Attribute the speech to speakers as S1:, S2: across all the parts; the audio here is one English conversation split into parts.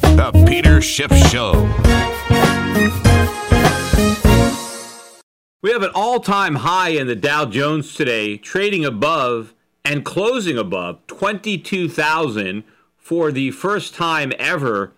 S1: The Peter Schiff Show.
S2: We have an all time high in the Dow Jones today, trading above and closing above 22,000 for the first time ever.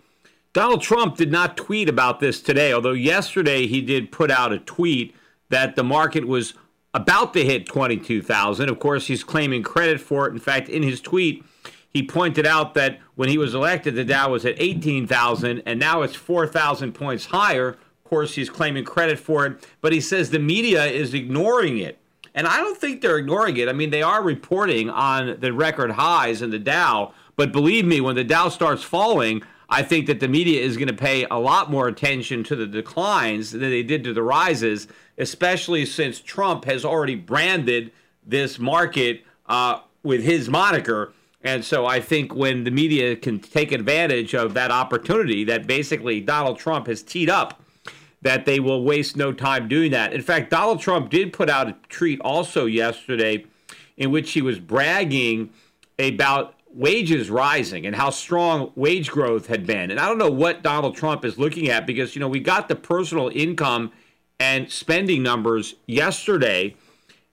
S2: Donald Trump did not tweet about this today, although yesterday he did put out a tweet that the market was about to hit 22,000. Of course, he's claiming credit for it. In fact, in his tweet, he pointed out that when he was elected, the Dow was at 18,000, and now it's 4,000 points higher. Of course, he's claiming credit for it, but he says the media is ignoring it. And I don't think they're ignoring it. I mean, they are reporting on the record highs in the Dow, but believe me, when the Dow starts falling, I think that the media is going to pay a lot more attention to the declines than they did to the rises, especially since Trump has already branded this market uh, with his moniker and so I think when the media can take advantage of that opportunity that basically Donald Trump has teed up, that they will waste no time doing that. In fact, Donald Trump did put out a tweet also yesterday in which he was bragging about wages rising and how strong wage growth had been. And I don't know what Donald Trump is looking at because, you know, we got the personal income and spending numbers yesterday,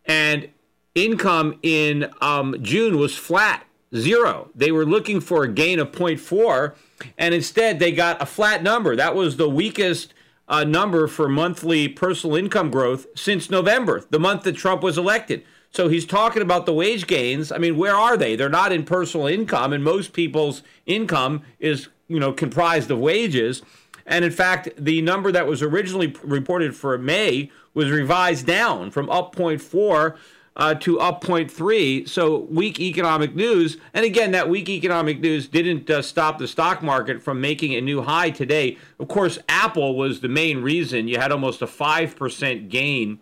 S2: and income in um, June was flat zero. They were looking for a gain of 0.4, and instead they got a flat number. That was the weakest uh, number for monthly personal income growth since November, the month that Trump was elected. So he's talking about the wage gains. I mean, where are they? They're not in personal income, and most people's income is, you know, comprised of wages. And in fact, the number that was originally reported for May was revised down from up 0.4 uh, to up 0.3. So weak economic news. And again, that weak economic news didn't uh, stop the stock market from making a new high today. Of course, Apple was the main reason. You had almost a 5% gain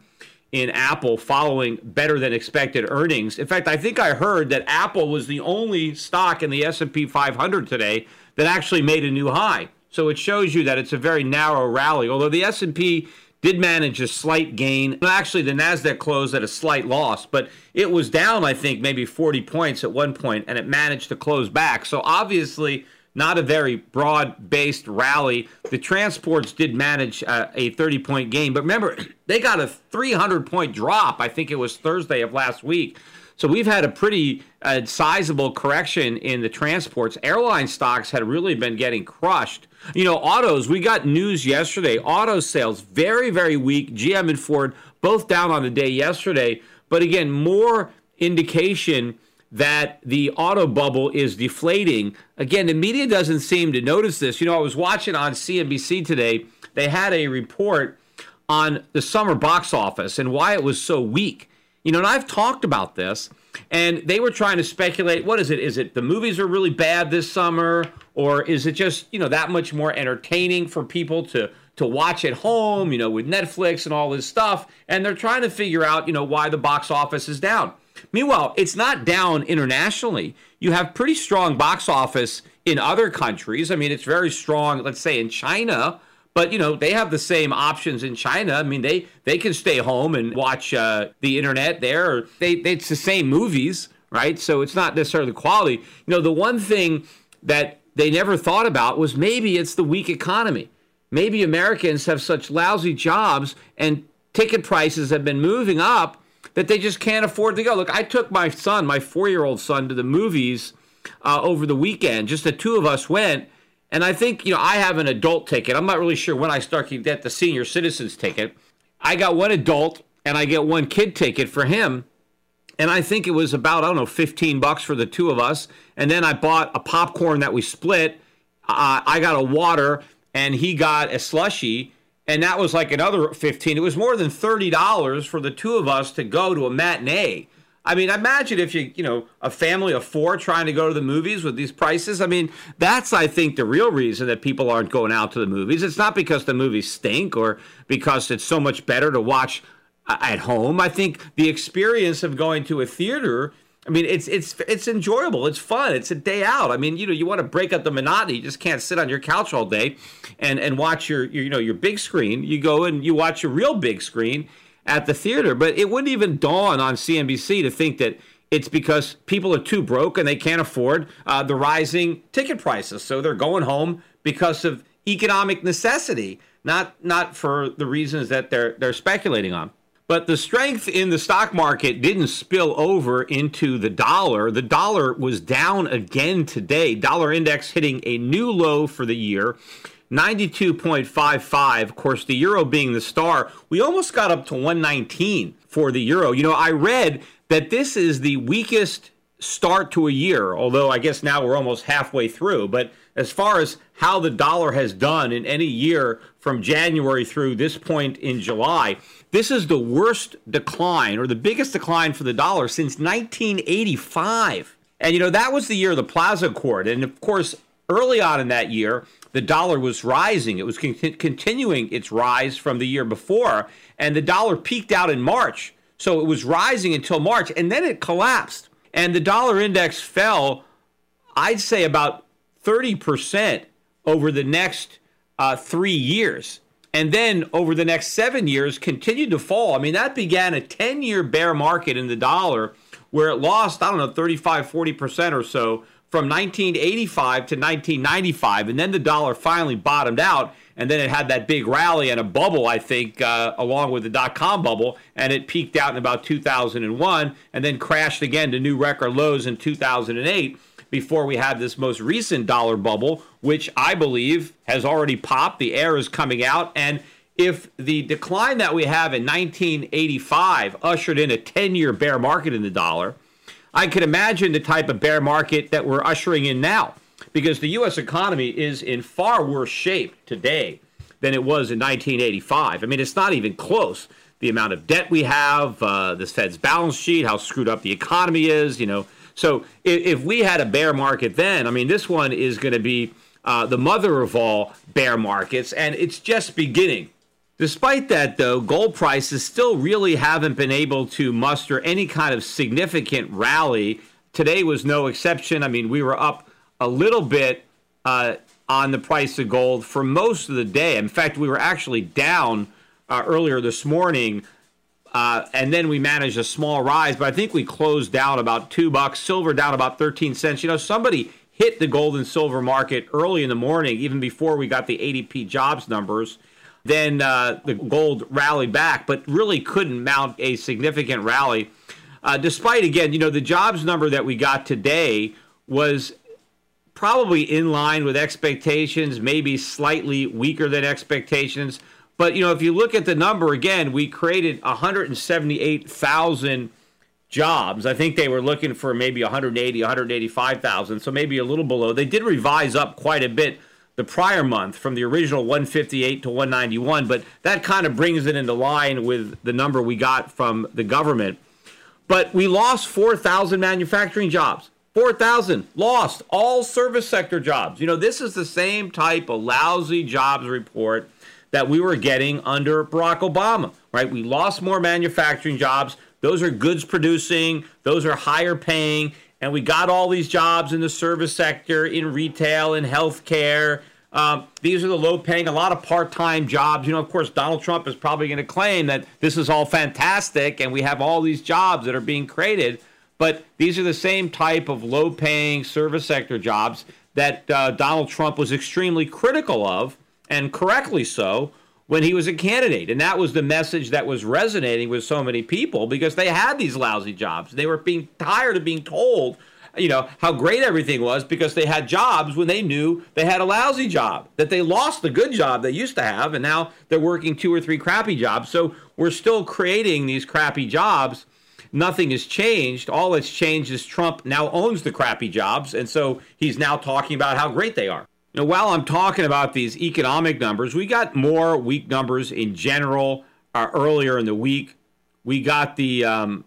S2: in Apple following better than expected earnings. In fact, I think I heard that Apple was the only stock in the S&P 500 today that actually made a new high. So it shows you that it's a very narrow rally. Although the S&P did manage a slight gain. Actually, the Nasdaq closed at a slight loss, but it was down, I think, maybe 40 points at one point, and it managed to close back. So obviously, not a very broad-based rally. The transports did manage uh, a 30-point gain, but remember, they got a 300-point drop. I think it was Thursday of last week. So we've had a pretty uh, sizable correction in the transports. Airline stocks had really been getting crushed. You know, autos, we got news yesterday. Auto sales very, very weak. GM and Ford both down on the day yesterday. But again, more indication that the auto bubble is deflating. Again, the media doesn't seem to notice this. You know, I was watching on CNBC today, they had a report on the summer box office and why it was so weak. You know, and I've talked about this, and they were trying to speculate what is it? Is it the movies are really bad this summer, or is it just, you know, that much more entertaining for people to to watch at home, you know, with Netflix and all this stuff, and they're trying to figure out, you know, why the box office is down. Meanwhile, it's not down internationally. You have pretty strong box office in other countries. I mean, it's very strong, let's say in China, but you know they have the same options in China. I mean, they they can stay home and watch uh, the internet there. They, they it's the same movies, right? So it's not necessarily the quality. You know, the one thing that they never thought about was maybe it's the weak economy. Maybe Americans have such lousy jobs and ticket prices have been moving up that they just can't afford to go. Look, I took my son, my four year old son, to the movies uh, over the weekend. Just the two of us went. And I think, you know, I have an adult ticket. I'm not really sure when I start to get the senior citizens ticket. I got one adult and I get one kid ticket for him. And I think it was about, I don't know, 15 bucks for the two of us. And then I bought a popcorn that we split. Uh, I got a water and he got a slushy and that was like another 15 it was more than $30 for the two of us to go to a matinee i mean imagine if you you know a family of four trying to go to the movies with these prices i mean that's i think the real reason that people aren't going out to the movies it's not because the movies stink or because it's so much better to watch at home i think the experience of going to a theater I mean, it's it's it's enjoyable. It's fun. It's a day out. I mean, you know, you want to break up the monotony. You just can't sit on your couch all day and and watch your, your you know your big screen. You go and you watch your real big screen at the theater. But it wouldn't even dawn on CNBC to think that it's because people are too broke and they can't afford uh, the rising ticket prices. So they're going home because of economic necessity, not not for the reasons that they're they're speculating on. But the strength in the stock market didn't spill over into the dollar. The dollar was down again today. Dollar index hitting a new low for the year. 92.55. Of course, the euro being the star, we almost got up to 119 for the euro. You know, I read that this is the weakest start to a year, although I guess now we're almost halfway through. But as far as how the dollar has done in any year from January through this point in July, this is the worst decline or the biggest decline for the dollar since 1985. And, you know, that was the year of the Plaza Accord. And, of course, early on in that year, the dollar was rising. It was con- continuing its rise from the year before. And the dollar peaked out in March. So it was rising until March. And then it collapsed. And the dollar index fell, I'd say, about 30% over the next uh, three years and then over the next seven years continued to fall. I mean, that began a 10 year bear market in the dollar where it lost, I don't know, 35, 40% or so from 1985 to 1995. And then the dollar finally bottomed out. And then it had that big rally and a bubble, I think, uh, along with the dot com bubble. And it peaked out in about 2001 and then crashed again to new record lows in 2008 before we had this most recent dollar bubble, which I believe has already popped. The air is coming out. And if the decline that we have in 1985 ushered in a 10 year bear market in the dollar, I could imagine the type of bear market that we're ushering in now because the U.S. economy is in far worse shape today than it was in 1985. I mean, it's not even close. The amount of debt we have, uh, this Fed's balance sheet, how screwed up the economy is, you know, so if, if we had a bear market then, I mean, this one is going to be uh, the mother of all bear markets, and it's just beginning. Despite that, though, gold prices still really haven't been able to muster any kind of significant rally. Today was no exception. I mean, we were up a little bit uh, on the price of gold for most of the day. In fact, we were actually down uh, earlier this morning uh, and then we managed a small rise, but I think we closed down about two bucks. Silver down about 13 cents. You know, somebody hit the gold and silver market early in the morning, even before we got the ADP jobs numbers. Then uh, the gold rallied back, but really couldn't mount a significant rally. Uh, despite, again, you know, the jobs number that we got today was probably in line with expectations, maybe slightly weaker than expectations. But you know, if you look at the number again, we created 178,000 jobs. I think they were looking for maybe 180, 185,000, so maybe a little below. They did revise up quite a bit the prior month from the original 158 to 191, but that kind of brings it into line with the number we got from the government. But we lost 4,000 manufacturing jobs. 4,000 lost, all service sector jobs. You know, this is the same type of lousy jobs report that we were getting under Barack Obama, right? We lost more manufacturing jobs, Those are goods producing, those are higher paying, and we got all these jobs in the service sector, in retail, in healthcare. Um, these are the low paying, a lot of part time jobs. You know, of course, Donald Trump is probably going to claim that this is all fantastic and we have all these jobs that are being created. But these are the same type of low paying service sector jobs that uh, Donald Trump was extremely critical of, and correctly so, when he was a candidate. And that was the message that was resonating with so many people because they had these lousy jobs. They were being tired of being told, you know, how great everything was because they had jobs when they knew they had a lousy job, that they lost the good job they used to have, and now they're working two or three crappy jobs. So we're still creating these crappy jobs. Nothing has changed. All that's changed is Trump now owns the crappy jobs, and so he's now talking about how great they are. You know, while I'm talking about these economic numbers, we got more weak numbers in general uh, earlier in the week. We got the um,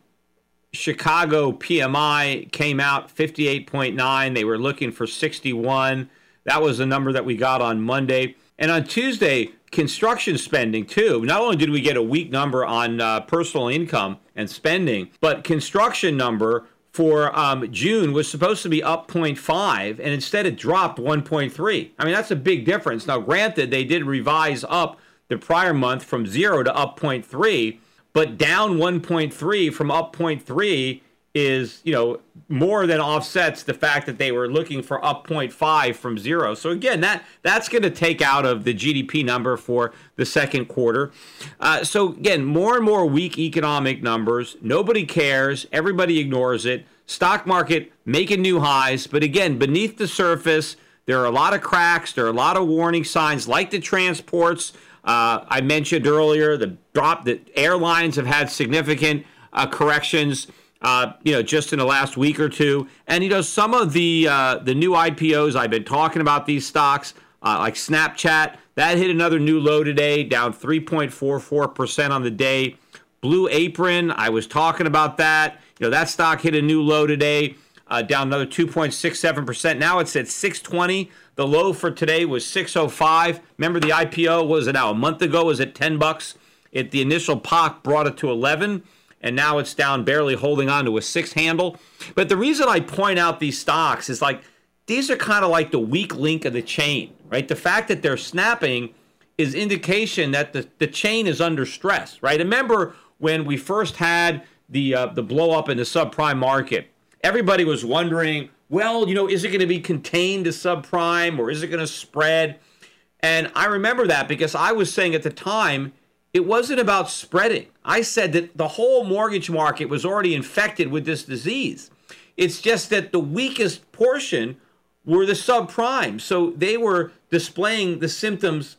S2: Chicago PMI came out 58.9. They were looking for 61. That was the number that we got on Monday. And on Tuesday, construction spending too. Not only did we get a weak number on uh, personal income and spending, but construction number for um, June was supposed to be up 0.5, and instead it dropped 1.3. I mean, that's a big difference. Now, granted, they did revise up the prior month from zero to up 0.3, but down 1.3 from up 0.3 is, you know, more than offsets the fact that they were looking for up 0.5 from zero. So again, that that's going to take out of the GDP number for the second quarter. Uh, so again, more and more weak economic numbers. Nobody cares. Everybody ignores it. Stock market making new highs, but again, beneath the surface, there are a lot of cracks. There are a lot of warning signs, like the transports. Uh, I mentioned earlier the drop that airlines have had significant uh, corrections uh, you know, just in the last week or two. And you know, some of the uh, the new IPOs I've been talking about these stocks, uh, like Snapchat, that hit another new low today, down 3.44 percent on the day. Blue Apron, I was talking about that. You know, that stock hit a new low today, uh, down another 2.67 percent. Now it's at 620. The low for today was 605. Remember, the IPO was now a month ago was at 10 bucks. It the initial POC brought it to 11 and now it's down barely holding on to a six handle. But the reason I point out these stocks is like these are kind of like the weak link of the chain, right? The fact that they're snapping is indication that the, the chain is under stress, right? Remember when we first had the uh, the blow up in the subprime market, everybody was wondering, well, you know, is it going to be contained to subprime or is it going to spread? And I remember that because I was saying at the time it wasn't about spreading. I said that the whole mortgage market was already infected with this disease. It's just that the weakest portion were the subprime. So they were displaying the symptoms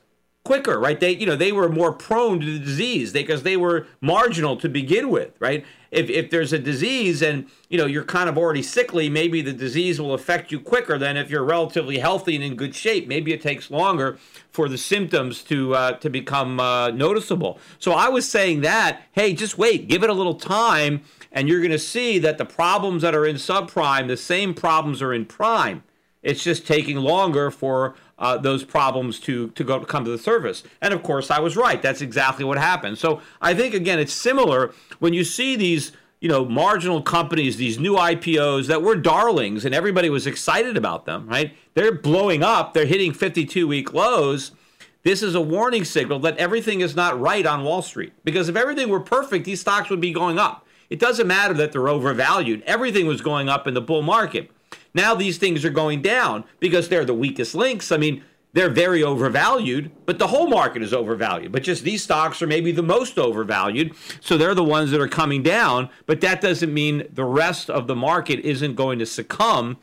S2: quicker, right? They, you know, they were more prone to the disease because they were marginal to begin with, right? if, if there's a disease and you know you're kind of already sickly maybe the disease will affect you quicker than if you're relatively healthy and in good shape maybe it takes longer for the symptoms to uh, to become uh, noticeable so i was saying that hey just wait give it a little time and you're going to see that the problems that are in subprime the same problems are in prime it's just taking longer for uh, those problems to to go come to the surface. And of course, I was right. That's exactly what happened. So I think again, it's similar when you see these you know marginal companies, these new IPOs that were darlings, and everybody was excited about them. Right? They're blowing up. They're hitting 52 week lows. This is a warning signal that everything is not right on Wall Street. Because if everything were perfect, these stocks would be going up. It doesn't matter that they're overvalued. Everything was going up in the bull market. Now these things are going down because they're the weakest links. I mean, they're very overvalued, but the whole market is overvalued. But just these stocks are maybe the most overvalued. So they're the ones that are coming down. But that doesn't mean the rest of the market isn't going to succumb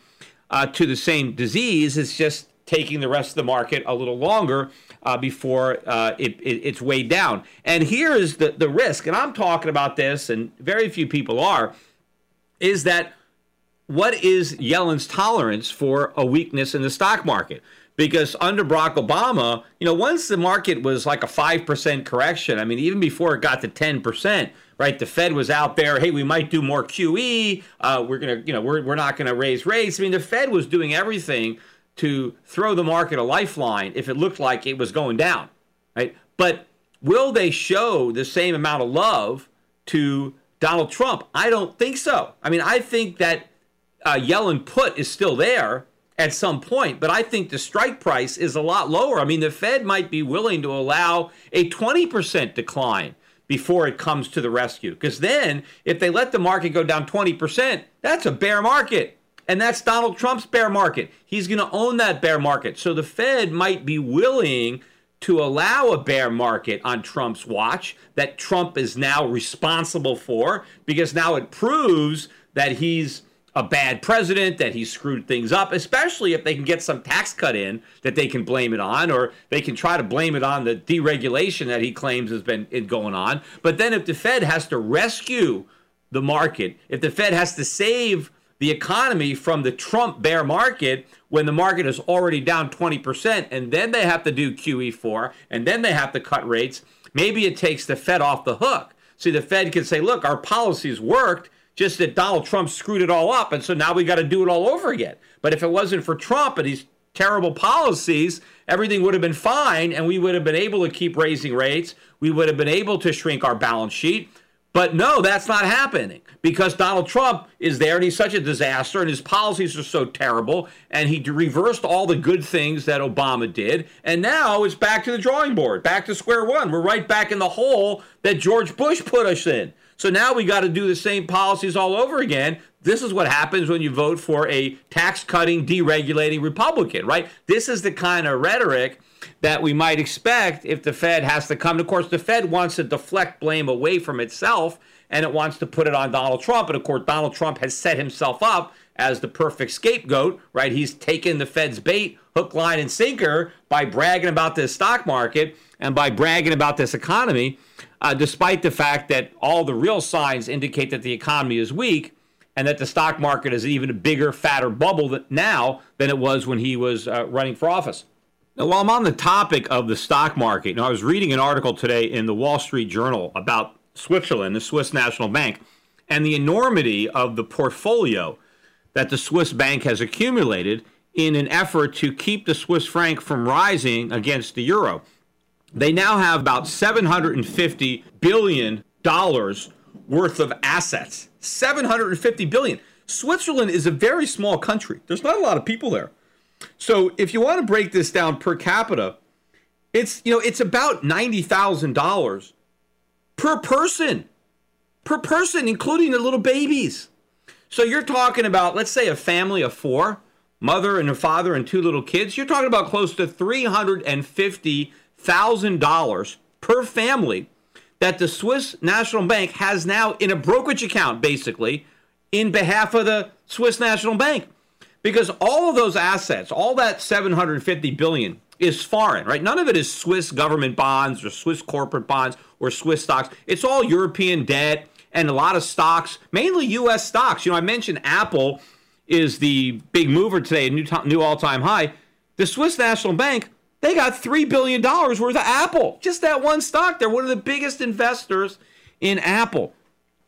S2: uh, to the same disease. It's just taking the rest of the market a little longer uh, before uh, it, it, it's weighed down. And here is the, the risk, and I'm talking about this, and very few people are, is that what is Yellen's tolerance for a weakness in the stock market? Because under Barack Obama, you know, once the market was like a 5% correction, I mean, even before it got to 10%, right, the Fed was out there, hey, we might do more QE. Uh, we're going to, you know, we're, we're not going to raise rates. I mean, the Fed was doing everything to throw the market a lifeline if it looked like it was going down, right? But will they show the same amount of love to Donald Trump? I don't think so. I mean, I think that uh, Yellen put is still there at some point, but I think the strike price is a lot lower. I mean, the Fed might be willing to allow a 20% decline before it comes to the rescue. Because then, if they let the market go down 20%, that's a bear market. And that's Donald Trump's bear market. He's going to own that bear market. So the Fed might be willing to allow a bear market on Trump's watch that Trump is now responsible for because now it proves that he's a bad president, that he screwed things up, especially if they can get some tax cut in that they can blame it on, or they can try to blame it on the deregulation that he claims has been going on. But then if the Fed has to rescue the market, if the Fed has to save the economy from the Trump bear market when the market is already down 20%, and then they have to do QE4, and then they have to cut rates, maybe it takes the Fed off the hook. See, the Fed can say, look, our policies worked just that Donald Trump screwed it all up. And so now we got to do it all over again. But if it wasn't for Trump and his terrible policies, everything would have been fine and we would have been able to keep raising rates. We would have been able to shrink our balance sheet. But no, that's not happening because Donald Trump is there and he's such a disaster and his policies are so terrible and he reversed all the good things that Obama did. And now it's back to the drawing board, back to square one. We're right back in the hole that George Bush put us in. So now we got to do the same policies all over again. This is what happens when you vote for a tax cutting, deregulating Republican, right? This is the kind of rhetoric that we might expect if the Fed has to come. Of course, the Fed wants to deflect blame away from itself and it wants to put it on Donald Trump. And of course, Donald Trump has set himself up as the perfect scapegoat, right? He's taken the Fed's bait, hook, line, and sinker by bragging about this stock market and by bragging about this economy uh, despite the fact that all the real signs indicate that the economy is weak and that the stock market is even a bigger, fatter bubble now than it was when he was uh, running for office. Now, while I'm on the topic of the stock market, know, I was reading an article today in the Wall Street Journal about Switzerland, the Swiss National Bank, and the enormity of the portfolio that the Swiss bank has accumulated in an effort to keep the Swiss franc from rising against the euro. They now have about 750 billion dollars worth of assets. 750 billion. Switzerland is a very small country. There's not a lot of people there. So if you want to break this down per capita, it's you know, it's about $90,000 per person. Per person including the little babies. So you're talking about let's say a family of 4, mother and a father and two little kids. You're talking about close to 350 $1,000 per family that the Swiss National Bank has now in a brokerage account, basically, in behalf of the Swiss National Bank. Because all of those assets, all that 750 billion is foreign, right? None of it is Swiss government bonds or Swiss corporate bonds or Swiss stocks. It's all European debt and a lot of stocks, mainly US stocks. You know, I mentioned Apple is the big mover today, new, new all-time high. The Swiss National Bank they got $3 billion worth of Apple. Just that one stock. They're one of the biggest investors in Apple.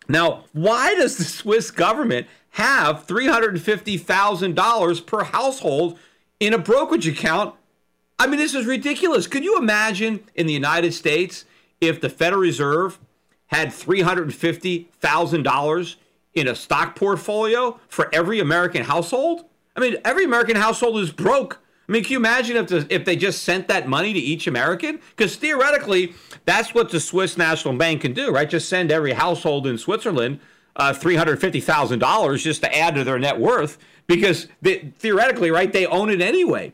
S2: Now, why does the Swiss government have $350,000 per household in a brokerage account? I mean, this is ridiculous. Could you imagine in the United States if the Federal Reserve had $350,000 in a stock portfolio for every American household? I mean, every American household is broke I mean, can you imagine if the, if they just sent that money to each American? Because theoretically, that's what the Swiss National Bank can do, right? Just send every household in Switzerland uh, three hundred fifty thousand dollars just to add to their net worth, because they, theoretically, right, they own it anyway.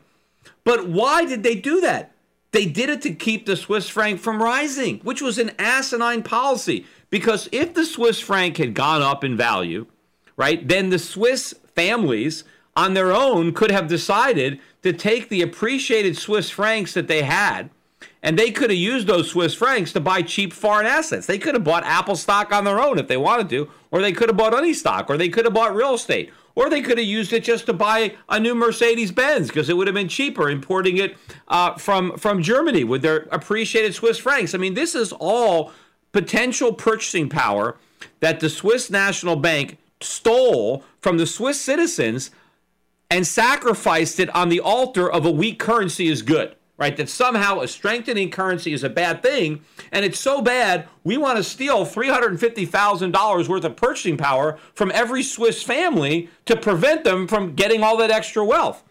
S2: But why did they do that? They did it to keep the Swiss franc from rising, which was an asinine policy. Because if the Swiss franc had gone up in value, right, then the Swiss families on their own could have decided to take the appreciated Swiss francs that they had, and they could have used those Swiss francs to buy cheap foreign assets. They could have bought Apple stock on their own if they wanted to, or they could have bought any stock, or they could have bought real estate, or they could have used it just to buy a new Mercedes Benz because it would have been cheaper importing it uh, from from Germany with their appreciated Swiss francs. I mean, this is all potential purchasing power that the Swiss National Bank stole from the Swiss citizens and sacrificed it on the altar of a weak currency is good right? That somehow a strengthening currency is a bad thing. And it's so bad, we want to steal $350,000 worth of purchasing power from every Swiss family to prevent them from getting all that extra wealth.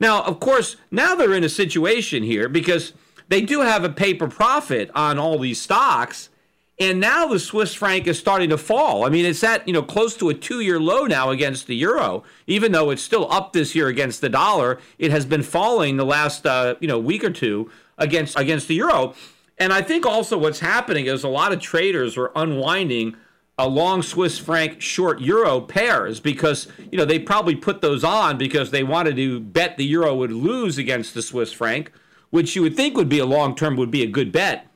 S2: Now, of course, now they're in a situation here because they do have a paper profit on all these stocks. And now the Swiss franc is starting to fall. I mean, it's at, you know, close to a two-year low now against the euro. Even though it's still up this year against the dollar, it has been falling the last, uh, you know, week or two against against the euro. And I think also what's happening is a lot of traders are unwinding a long Swiss franc short euro pairs because you know they probably put those on because they wanted to bet the euro would lose against the Swiss franc, which you would think would be a long term would be a good bet.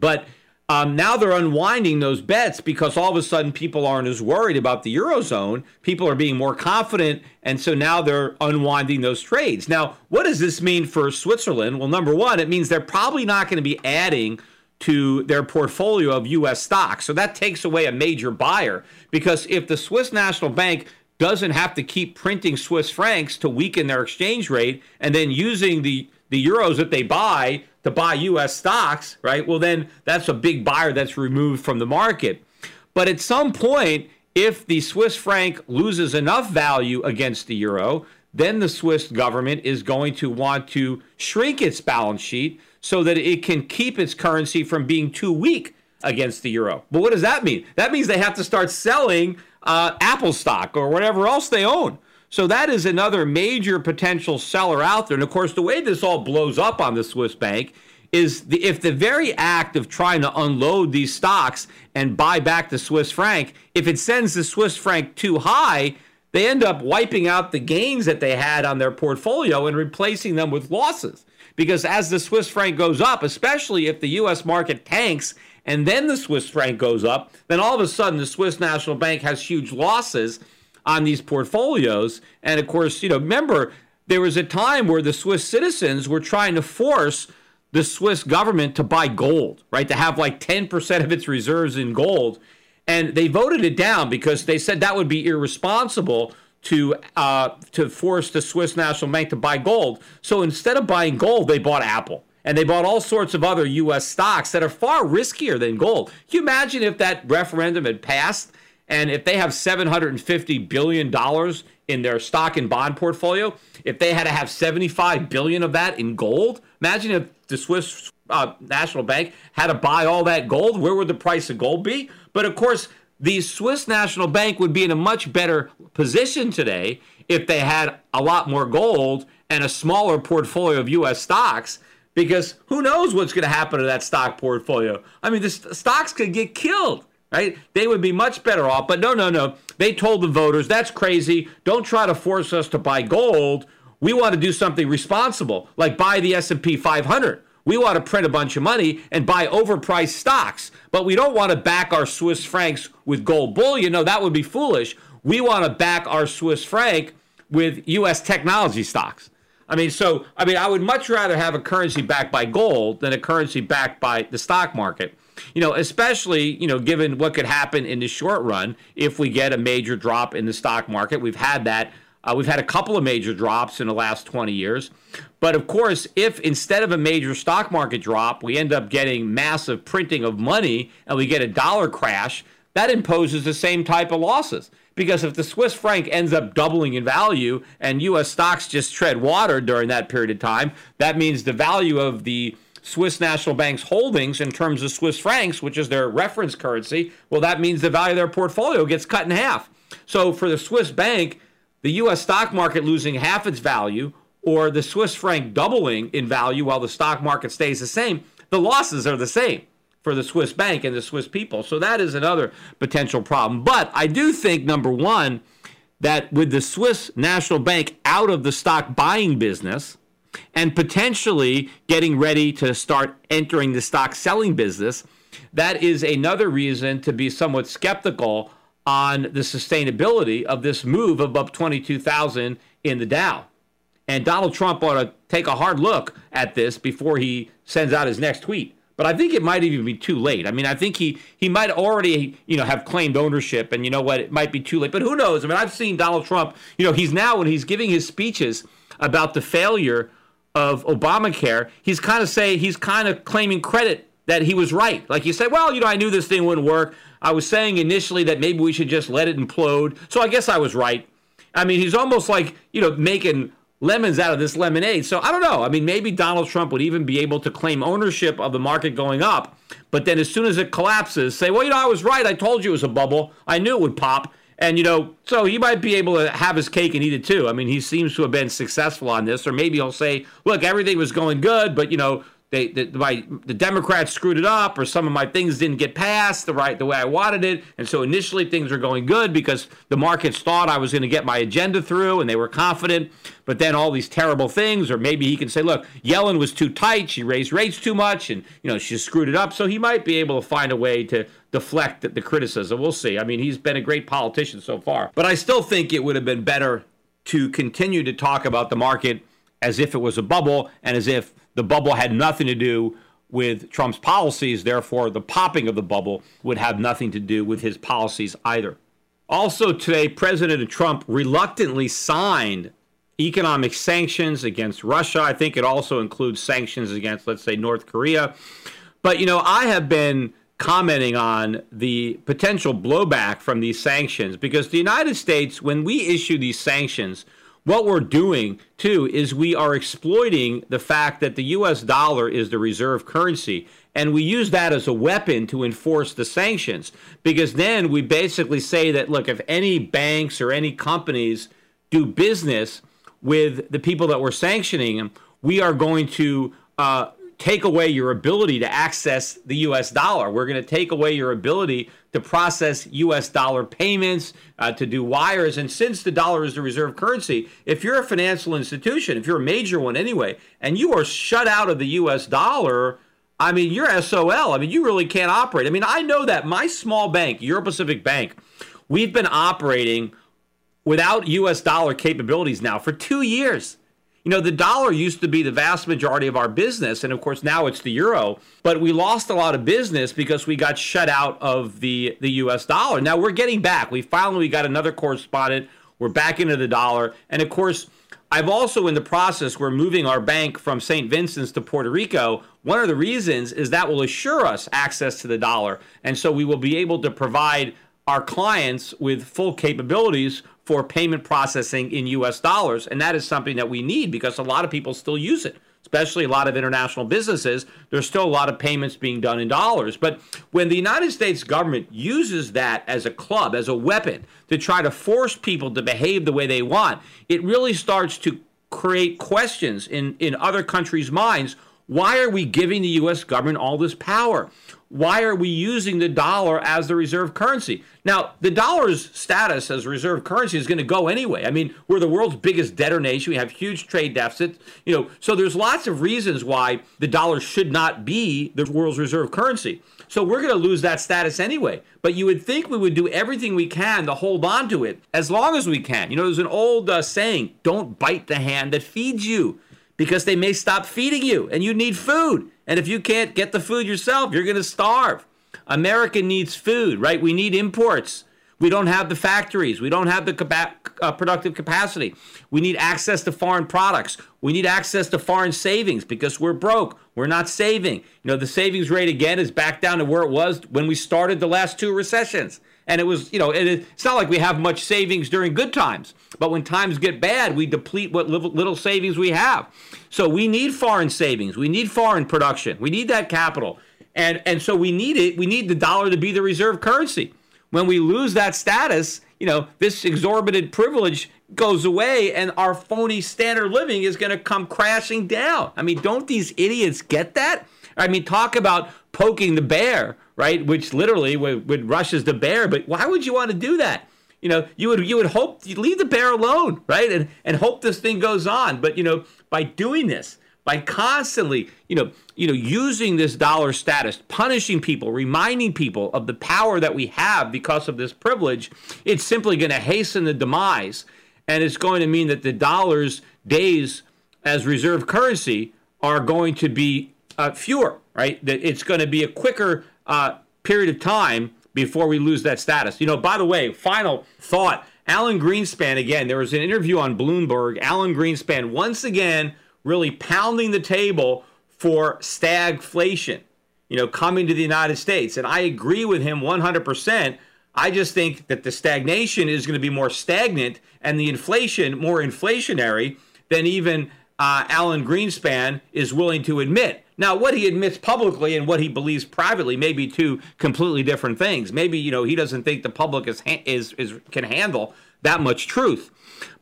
S2: But um, now they're unwinding those bets because all of a sudden people aren't as worried about the eurozone. People are being more confident, and so now they're unwinding those trades. Now, what does this mean for Switzerland? Well, number one, it means they're probably not going to be adding to their portfolio of U.S. stocks. So that takes away a major buyer because if the Swiss National Bank doesn't have to keep printing Swiss francs to weaken their exchange rate and then using the the euros that they buy to buy US stocks, right? Well, then that's a big buyer that's removed from the market. But at some point, if the Swiss franc loses enough value against the euro, then the Swiss government is going to want to shrink its balance sheet so that it can keep its currency from being too weak against the euro. But what does that mean? That means they have to start selling uh, Apple stock or whatever else they own. So that is another major potential seller out there. And of course, the way this all blows up on the Swiss bank is the, if the very act of trying to unload these stocks and buy back the Swiss franc, if it sends the Swiss franc too high, they end up wiping out the gains that they had on their portfolio and replacing them with losses. Because as the Swiss franc goes up, especially if the US market tanks and then the Swiss franc goes up, then all of a sudden the Swiss National Bank has huge losses on these portfolios. And of course, you know, remember there was a time where the Swiss citizens were trying to force the Swiss government to buy gold, right? To have like 10% of its reserves in gold. And they voted it down because they said that would be irresponsible to uh, to force the Swiss National Bank to buy gold. So instead of buying gold, they bought Apple. And they bought all sorts of other U.S. stocks that are far riskier than gold. Can you imagine if that referendum had passed and if they have $750 billion in their stock and bond portfolio, if they had to have 75 billion of that in gold, imagine if the Swiss uh, National Bank had to buy all that gold, where would the price of gold be? But of course, the Swiss National Bank would be in a much better position today if they had a lot more gold and a smaller portfolio of US stocks because who knows what's going to happen to that stock portfolio. I mean, the st- stocks could get killed right? They would be much better off. But no, no, no. They told the voters, that's crazy. Don't try to force us to buy gold. We want to do something responsible, like buy the S&P 500. We want to print a bunch of money and buy overpriced stocks, but we don't want to back our Swiss francs with gold bullion. No, that would be foolish. We want to back our Swiss franc with U.S. technology stocks. I mean, so I mean, I would much rather have a currency backed by gold than a currency backed by the stock market you know, especially, you know, given what could happen in the short run if we get a major drop in the stock market. We've had that. Uh, we've had a couple of major drops in the last 20 years. But of course, if instead of a major stock market drop, we end up getting massive printing of money and we get a dollar crash, that imposes the same type of losses. Because if the Swiss franc ends up doubling in value and US stocks just tread water during that period of time, that means the value of the Swiss National Bank's holdings in terms of Swiss francs, which is their reference currency, well, that means the value of their portfolio gets cut in half. So for the Swiss bank, the U.S. stock market losing half its value or the Swiss franc doubling in value while the stock market stays the same, the losses are the same for the Swiss bank and the Swiss people. So that is another potential problem. But I do think, number one, that with the Swiss National Bank out of the stock buying business, and potentially getting ready to start entering the stock selling business, that is another reason to be somewhat skeptical on the sustainability of this move above 22,000 in the Dow. And Donald Trump ought to take a hard look at this before he sends out his next tweet. But I think it might even be too late. I mean, I think he he might already, you know, have claimed ownership and you know what, it might be too late. But who knows? I mean, I've seen Donald Trump, you know, he's now when he's giving his speeches about the failure of Obamacare, he's kind of say he's kind of claiming credit that he was right. Like you said, well, you know, I knew this thing wouldn't work. I was saying initially that maybe we should just let it implode. So I guess I was right. I mean, he's almost like, you know, making lemons out of this lemonade. So I don't know. I mean, maybe Donald Trump would even be able to claim ownership of the market going up. But then as soon as it collapses, say, well, you know, I was right. I told you it was a bubble. I knew it would pop. And, you know, so he might be able to have his cake and eat it too. I mean, he seems to have been successful on this. Or maybe he'll say, look, everything was going good, but, you know, they, the, my, the Democrats screwed it up, or some of my things didn't get passed the right the way I wanted it, and so initially things were going good because the markets thought I was going to get my agenda through, and they were confident. But then all these terrible things, or maybe he can say, "Look, Yellen was too tight; she raised rates too much, and you know she screwed it up." So he might be able to find a way to deflect the, the criticism. We'll see. I mean, he's been a great politician so far, but I still think it would have been better to continue to talk about the market as if it was a bubble and as if the bubble had nothing to do with Trump's policies. Therefore, the popping of the bubble would have nothing to do with his policies either. Also, today, President Trump reluctantly signed economic sanctions against Russia. I think it also includes sanctions against, let's say, North Korea. But, you know, I have been commenting on the potential blowback from these sanctions because the United States, when we issue these sanctions, what we're doing too is we are exploiting the fact that the US dollar is the reserve currency and we use that as a weapon to enforce the sanctions because then we basically say that look if any banks or any companies do business with the people that we're sanctioning we are going to uh, take away your ability to access the US dollar. We're going to take away your ability to process US dollar payments, uh, to do wires. And since the dollar is the reserve currency, if you're a financial institution, if you're a major one anyway, and you are shut out of the US dollar, I mean, you're SOL. I mean, you really can't operate. I mean, I know that my small bank, Euro Pacific Bank, we've been operating without US dollar capabilities now for two years. You know, the dollar used to be the vast majority of our business, and of course now it's the euro. But we lost a lot of business because we got shut out of the the U.S. dollar. Now we're getting back. We finally got another correspondent. We're back into the dollar, and of course, I've also in the process we're moving our bank from St. Vincent's to Puerto Rico. One of the reasons is that will assure us access to the dollar, and so we will be able to provide our clients with full capabilities for payment processing in US dollars. And that is something that we need because a lot of people still use it, especially a lot of international businesses. There's still a lot of payments being done in dollars. But when the United States government uses that as a club, as a weapon to try to force people to behave the way they want, it really starts to create questions in, in other countries' minds. Why are we giving the US government all this power? Why are we using the dollar as the reserve currency? Now, the dollar's status as reserve currency is going to go anyway. I mean, we're the world's biggest debtor nation. We have huge trade deficits. You know, so there's lots of reasons why the dollar should not be the world's reserve currency. So we're going to lose that status anyway. But you would think we would do everything we can to hold on to it as long as we can. You know, there's an old uh, saying, don't bite the hand that feeds you because they may stop feeding you and you need food. And if you can't get the food yourself, you're going to starve. America needs food, right? We need imports. We don't have the factories. We don't have the capa- uh, productive capacity. We need access to foreign products. We need access to foreign savings because we're broke. We're not saving. You know, the savings rate again is back down to where it was when we started the last two recessions. And it was, you know, it, it's not like we have much savings during good times, but when times get bad, we deplete what little, little savings we have. So we need foreign savings. We need foreign production. We need that capital. And, and so we need it. We need the dollar to be the reserve currency. When we lose that status, you know, this exorbitant privilege goes away and our phony standard living is going to come crashing down. I mean, don't these idiots get that? I mean, talk about poking the bear, right? Which literally would, would Russia's the bear. But why would you want to do that? You know, you would you would hope you leave the bear alone, right? And and hope this thing goes on. But you know, by doing this, by constantly, you know, you know, using this dollar status, punishing people, reminding people of the power that we have because of this privilege, it's simply going to hasten the demise, and it's going to mean that the dollar's days as reserve currency are going to be uh, fewer, right? That it's going to be a quicker uh, period of time before we lose that status. You know, by the way, final thought. Alan Greenspan again. There was an interview on Bloomberg. Alan Greenspan once again really pounding the table for stagflation, you know, coming to the United States. And I agree with him 100%. I just think that the stagnation is going to be more stagnant and the inflation more inflationary than even uh, Alan Greenspan is willing to admit. Now, what he admits publicly and what he believes privately may be two completely different things. Maybe you know he doesn't think the public is is, is can handle that much truth.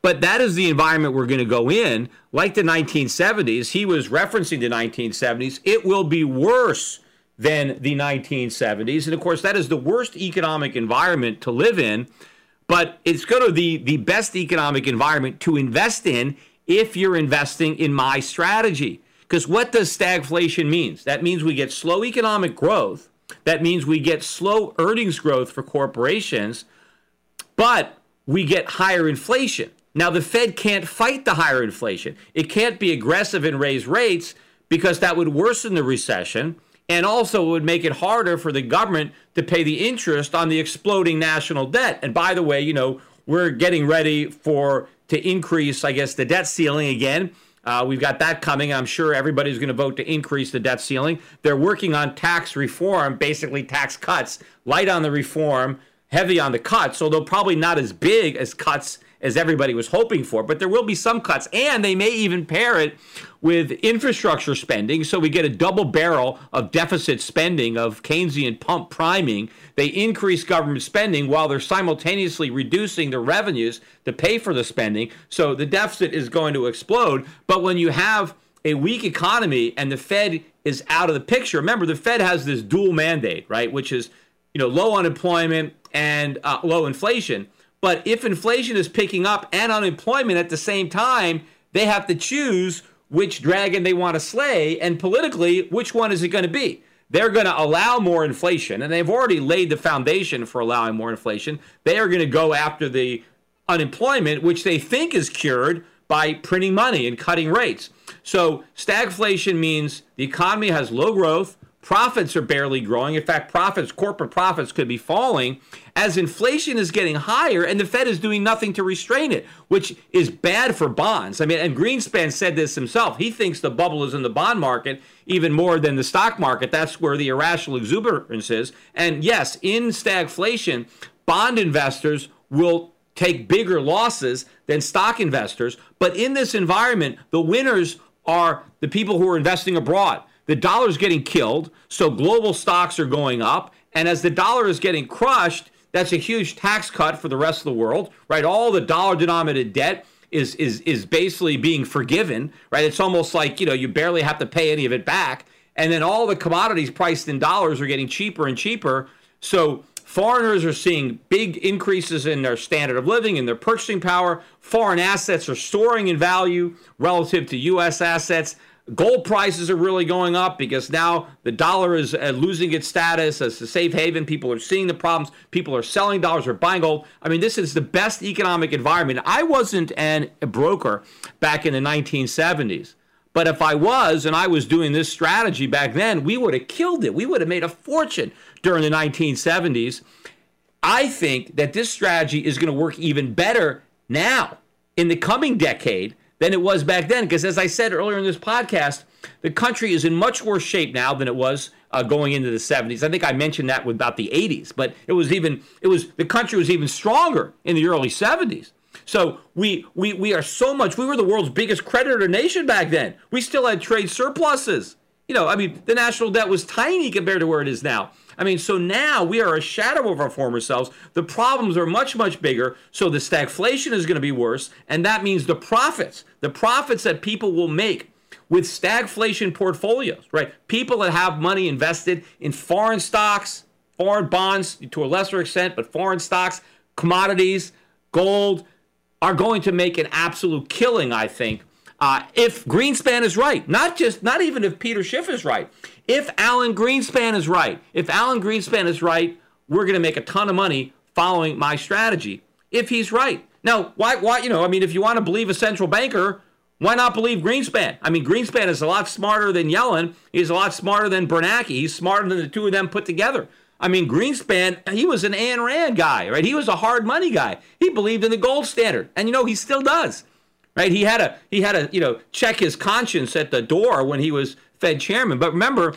S2: But that is the environment we're going to go in. Like the 1970s, he was referencing the 1970s. It will be worse than the 1970s. And of course, that is the worst economic environment to live in. But it's going to be the best economic environment to invest in if you're investing in my strategy. Because what does stagflation means? That means we get slow economic growth. That means we get slow earnings growth for corporations, but we get higher inflation. Now, the Fed can't fight the higher inflation. It can't be aggressive and raise rates because that would worsen the recession and also it would make it harder for the government to pay the interest on the exploding national debt. And by the way, you know, we're getting ready for to increase, I guess, the debt ceiling again. Uh, we've got that coming. I'm sure everybody's going to vote to increase the debt ceiling. They're working on tax reform, basically tax cuts, light on the reform, heavy on the cuts, although probably not as big as cuts as everybody was hoping for. But there will be some cuts, and they may even pair it with infrastructure spending. So we get a double barrel of deficit spending, of Keynesian pump priming. They increase government spending while they're simultaneously reducing the revenues to pay for the spending. So the deficit is going to explode. But when you have a weak economy and the Fed is out of the picture, remember the Fed has this dual mandate, right? Which is, you know, low unemployment and uh, low inflation. But if inflation is picking up and unemployment at the same time, they have to choose which dragon they want to slay. And politically, which one is it going to be? They're going to allow more inflation, and they've already laid the foundation for allowing more inflation. They are going to go after the unemployment, which they think is cured by printing money and cutting rates. So, stagflation means the economy has low growth, Profits are barely growing. In fact, profits, corporate profits could be falling as inflation is getting higher and the Fed is doing nothing to restrain it, which is bad for bonds. I mean, and Greenspan said this himself. He thinks the bubble is in the bond market even more than the stock market. That's where the irrational exuberance is. And yes, in stagflation, bond investors will take bigger losses than stock investors. But in this environment, the winners are the people who are investing abroad the dollar's getting killed, so global stocks are going up. And as the dollar is getting crushed, that's a huge tax cut for the rest of the world, right? All the dollar denominated debt is is is basically being forgiven, right? It's almost like, you know, you barely have to pay any of it back. And then all the commodities priced in dollars are getting cheaper and cheaper. So foreigners are seeing big increases in their standard of living and their purchasing power. Foreign assets are soaring in value relative to US assets. Gold prices are really going up because now the dollar is uh, losing its status as a safe haven. People are seeing the problems. People are selling dollars or buying gold. I mean, this is the best economic environment. I wasn't an, a broker back in the 1970s. But if I was and I was doing this strategy back then, we would have killed it. We would have made a fortune during the 1970s. I think that this strategy is going to work even better now in the coming decade than it was back then. Because as I said earlier in this podcast, the country is in much worse shape now than it was uh, going into the 70s. I think I mentioned that with about the 80s, but it was even it was the country was even stronger in the early 70s. So we we we are so much. We were the world's biggest creditor nation back then. We still had trade surpluses. You know, I mean, the national debt was tiny compared to where it is now. I mean, so now we are a shadow of our former selves. The problems are much, much bigger. So the stagflation is going to be worse. And that means the profits, the profits that people will make with stagflation portfolios, right? People that have money invested in foreign stocks, foreign bonds to a lesser extent, but foreign stocks, commodities, gold, are going to make an absolute killing, I think, uh, if Greenspan is right, not just, not even if Peter Schiff is right, if Alan Greenspan is right, if Alan Greenspan is right, we're going to make a ton of money following my strategy. If he's right. Now, why, why, you know, I mean, if you want to believe a central banker, why not believe Greenspan? I mean, Greenspan is a lot smarter than Yellen. He's a lot smarter than Bernanke. He's smarter than the two of them put together. I mean, Greenspan, he was an Ayn Rand guy, right? He was a hard money guy. He believed in the gold standard. And, you know, he still does. Right? He had a he had to you know check his conscience at the door when he was Fed chairman. But remember,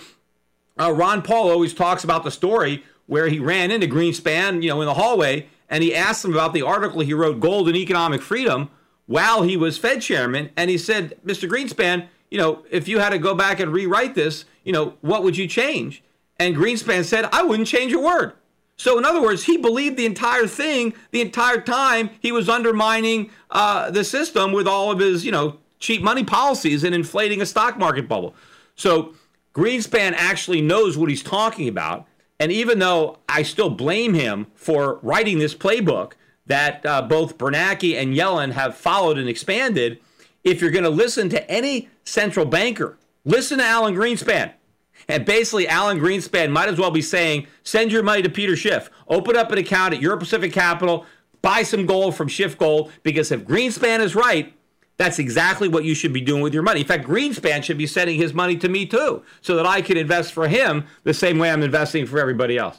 S2: uh, Ron Paul always talks about the story where he ran into Greenspan, you know, in the hallway, and he asked him about the article he wrote, "Gold and Economic Freedom," while he was Fed chairman, and he said, "Mr. Greenspan, you know, if you had to go back and rewrite this, you know, what would you change?" And Greenspan said, "I wouldn't change a word." So, in other words, he believed the entire thing the entire time he was undermining uh, the system with all of his, you know, cheap money policies and inflating a stock market bubble. So, Greenspan actually knows what he's talking about. And even though I still blame him for writing this playbook that uh, both Bernanke and Yellen have followed and expanded, if you're going to listen to any central banker, listen to Alan Greenspan. And basically, Alan Greenspan might as well be saying, send your money to Peter Schiff, open up an account at Euro Pacific Capital, buy some gold from Schiff Gold, because if Greenspan is right, that's exactly what you should be doing with your money. In fact, Greenspan should be sending his money to me too, so that I can invest for him the same way I'm investing for everybody else.